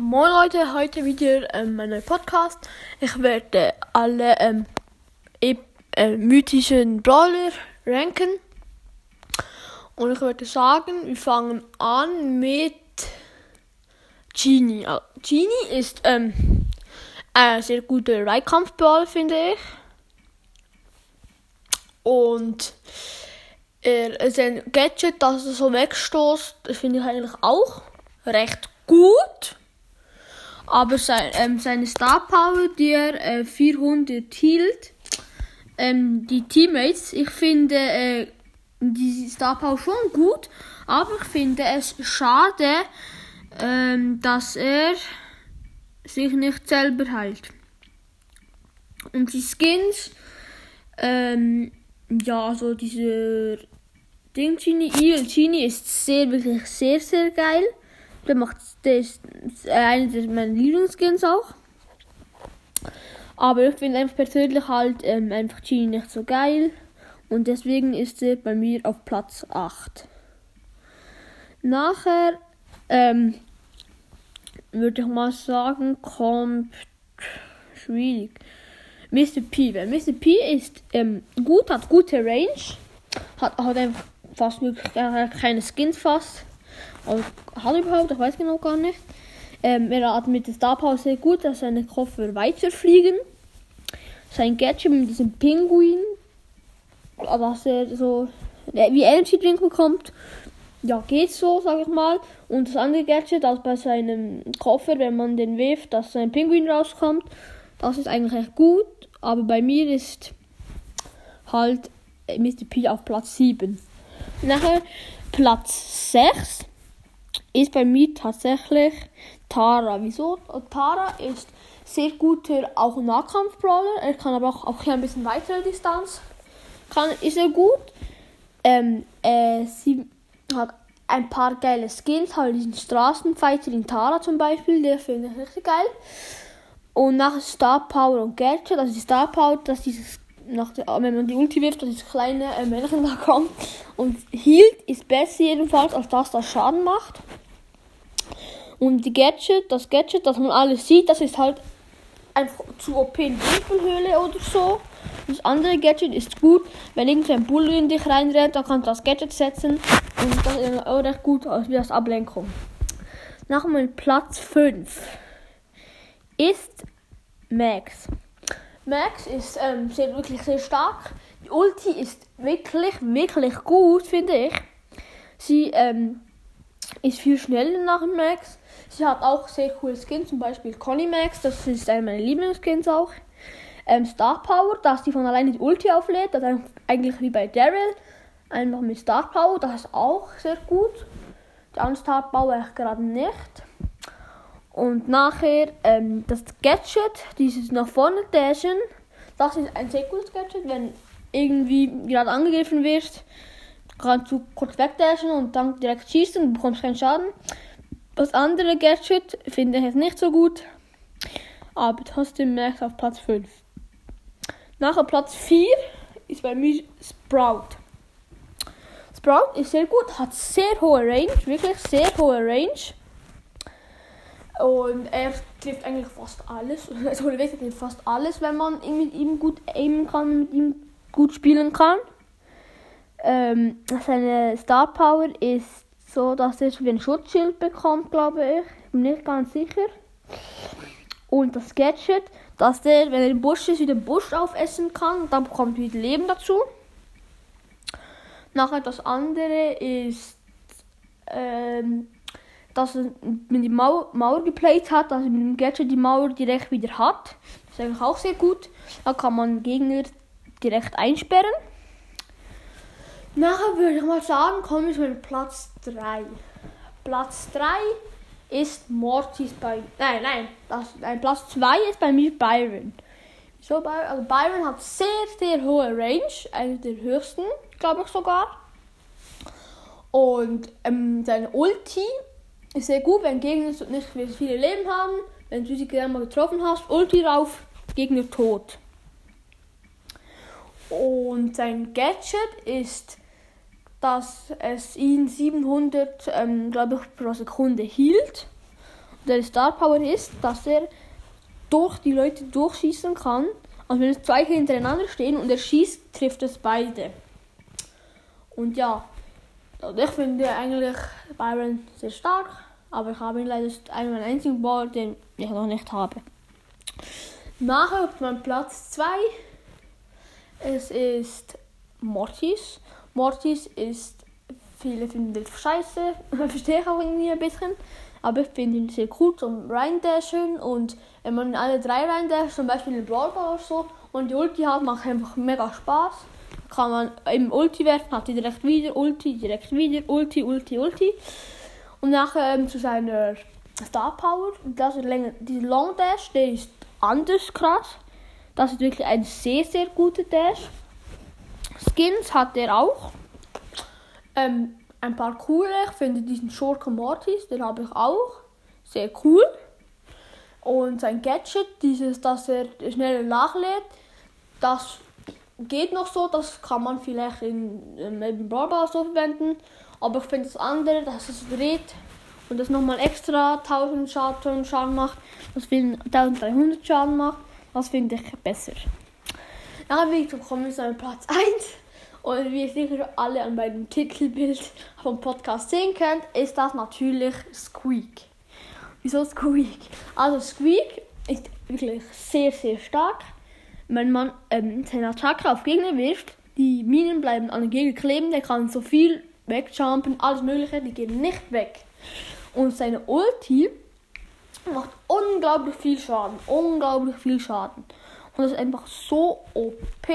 Moin Leute, heute wieder ähm, mein neuer Podcast. Ich werde alle ähm, e äh, mythischen Brawler ranken. Und ich würde sagen, wir fangen an mit Genie. Also, Genie ist ähm, ein sehr guter Reitkampf-Brawler, finde ich. Und er, sein Gadget, das er so wegstoßt, finde ich eigentlich auch recht gut. Aber sein, ähm, seine Star Power, die er äh, 400 hielt, ähm, die Teammates, ich finde äh, die Star Power schon gut, aber ich finde es schade, ähm, dass er sich nicht selber heilt. Und die Skins, ähm, ja, so dieser Ding Genie, Eel Genie ist sehr, wirklich sehr, sehr geil. Der macht, der ist einer meiner Lieblingsskins auch. Aber ich finde einfach persönlich halt ähm, einfach Genie nicht so geil. Und deswegen ist er bei mir auf Platz 8. Nachher, ähm, würde ich mal sagen, kommt schwierig. Mr. P. Weil Mr. P ist ähm, gut, hat gute Range, hat, hat einfach fast wirklich keine Skins fast. Also, hat er überhaupt, ich weiß genau gar nicht. Ähm, er hat mit der Star Power sehr gut, dass seine Koffer weiterfliegen. Sein Gadget mit diesem Pinguin, dass er so wie Energy Drink bekommt, ja, geht so, sag ich mal. Und das andere Gadget, das bei seinem Koffer, wenn man den wirft, dass sein Pinguin rauskommt, das ist eigentlich echt gut. Aber bei mir ist halt Mr. P auf Platz 7. Nachher Platz 6 ist bei mir tatsächlich Tara. Wieso? Tara ist sehr guter auch Nahkampf-Brawler. Er kann aber auch, auch ein bisschen weitere Distanz. Kann, ist er gut. Ähm, äh, sie hat ein paar geile Skins, halt diesen Straßenfighter in Tara zum Beispiel, der finde ich richtig geil. Und nachher Star Power und Gadget, also die Star Power, dass dieses, nach der, wenn man die Ulti wirft, dass dieses kleine äh, Männchen da kommt. Und Healed ist besser jedenfalls, als das, das Schaden macht. Und die Gadget, das Gadget, dass man alles sieht, das ist halt einfach zu OP in Dunkelhöhle oder so. Das andere Gadget ist gut, wenn irgendein Bull in dich reinrennt, dann kannst du das Gadget setzen und das ist auch recht gut als wie das Ablenkung. Nachher Platz 5 ist Max. Max ist ähm, sehr, wirklich sehr stark. Die Ulti ist wirklich, wirklich gut, finde ich. Sie ähm, ist viel schneller nach Max. Sie hat auch sehr coole Skins, zum Beispiel Conny Max, das ist einer meiner Lieblingsskins auch. Ähm, Star Power, dass die von alleine die Ulti auflädt, das ist eigentlich wie bei Daryl, einfach mit Star Power, das ist auch sehr gut. Die andere Star Power ich gerade nicht. Und nachher ähm, das Gadget, dieses nach vorne dashen, das ist ein sehr gutes Gadget, wenn irgendwie gerade angegriffen wird, kannst du kurz wegdashen und dann direkt schießen und bekommst keinen Schaden. Das andere Gadget finde ich jetzt nicht so gut, aber trotzdem merkt auf Platz 5. Nachher Platz 4 ist bei mir Sprout. Sprout ist sehr gut, hat sehr hohe Range, wirklich sehr hohe Range. Und er trifft eigentlich fast alles. Also er trifft fast alles, wenn man mit ihm gut aimen kann, mit ihm gut spielen kann. Ähm, seine Star Power ist so, dass er wie ein Schutzschild bekommt, glaube ich. Bin nicht ganz sicher. Und das Gadget, dass der, wenn er im Busch ist, wieder den Busch aufessen kann. Dann bekommt er wieder Leben dazu. Nachher das andere ist, ähm, dass er mit die Mauer, Mauer geplayt hat, dass er mit dem Gadget die Mauer direkt wieder hat. Das ist eigentlich auch sehr gut. Da kann man Gegner direkt einsperren. Nachher würde ich mal sagen, kommen wir zu Platz 3. Platz 3 ist Mortis bei. Nein, nein, das, nein Platz 2 ist bei mir Byron. So, also Byron hat sehr, sehr hohe Range, eine der höchsten, glaube ich sogar. Und ähm, seine Ulti ist sehr gut, wenn Gegner nicht viele Leben haben. Wenn du sie gerne mal getroffen hast, Ulti rauf, Gegner tot. Und sein Gadget ist, dass es ihn 700, ähm, glaube ich, pro Sekunde hielt. der Star Power ist, dass er durch die Leute durchschießen kann. Also wenn es zwei hintereinander stehen und er schießt, trifft es beide. Und ja, also ich finde eigentlich Byron sehr stark, aber ich habe ihn leider einen einzigen Ball, den ich noch nicht habe. Nachher auf meinem Platz 2 es ist Mortis. Mortis ist, viele finden das scheiße, verstehe ich auch irgendwie ein bisschen. Aber ich finde ihn sehr cool zum Reindashen und wenn man alle drei reindasht, zum Beispiel in Brawl Ball oder so, und die Ulti hat, macht einfach mega Spaß. Kann man im Ulti werfen, hat die direkt wieder Ulti, direkt wieder Ulti, Ulti, Ulti. Und nachher ähm, zu seiner Star Power. Das ist länger, dieser Long Dash, der ist anders krass. Das ist wirklich ein sehr, sehr guter Dash. Skins hat er auch. Ähm, ein paar coole. Ich finde diesen Schurken Mortis, den habe ich auch. Sehr cool. Und sein Gadget, dieses, dass er schneller nachlädt, das geht noch so. Das kann man vielleicht in, in Brawl so verwenden. Aber ich finde das andere, dass es dreht und das nochmal extra 1000 Schaden, Schaden macht, das 1300 Schaden macht, das finde ich besser. Dann bin ich kommen zu Platz 1. Und wie ihr sicher alle an meinem Titelbild vom Podcast sehen könnt, ist das natürlich Squeak. Wieso Squeak? Also Squeak ist wirklich sehr, sehr stark. Wenn man ähm, seine Attacke auf Gegner wirft, die Minen bleiben an den Gegner kleben, der kann so viel wegjumpen, alles mögliche, die gehen nicht weg. Und seine Ulti macht unglaublich viel Schaden. Unglaublich viel Schaden. Und das ist einfach so OP.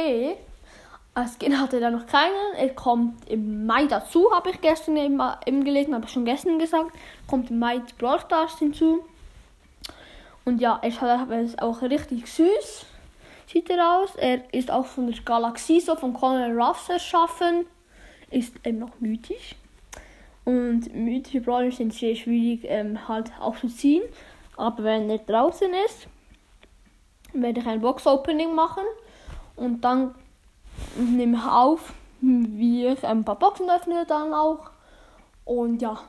Als Skin hatte er noch keinen. Er kommt im Mai dazu, habe ich gestern eben, eben gelesen, habe ich schon gestern gesagt. Kommt im Mai Brawl Stars hinzu. Und ja, er ist auch richtig süß. Sieht er aus. Er ist auch von der Galaxie, so von Colonel Ruffs erschaffen. Ist eben noch mythisch. Und mythische Brawler sind sehr schwierig ähm, halt auch zu ziehen. Aber wenn er draußen ist, werde ich ein Box-Opening machen. Und dann nehme ich auf, wie ich ein paar Boxen öffne dann auch. Und ja,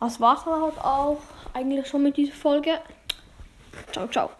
das war's dann halt auch eigentlich schon mit dieser Folge. Ciao, ciao.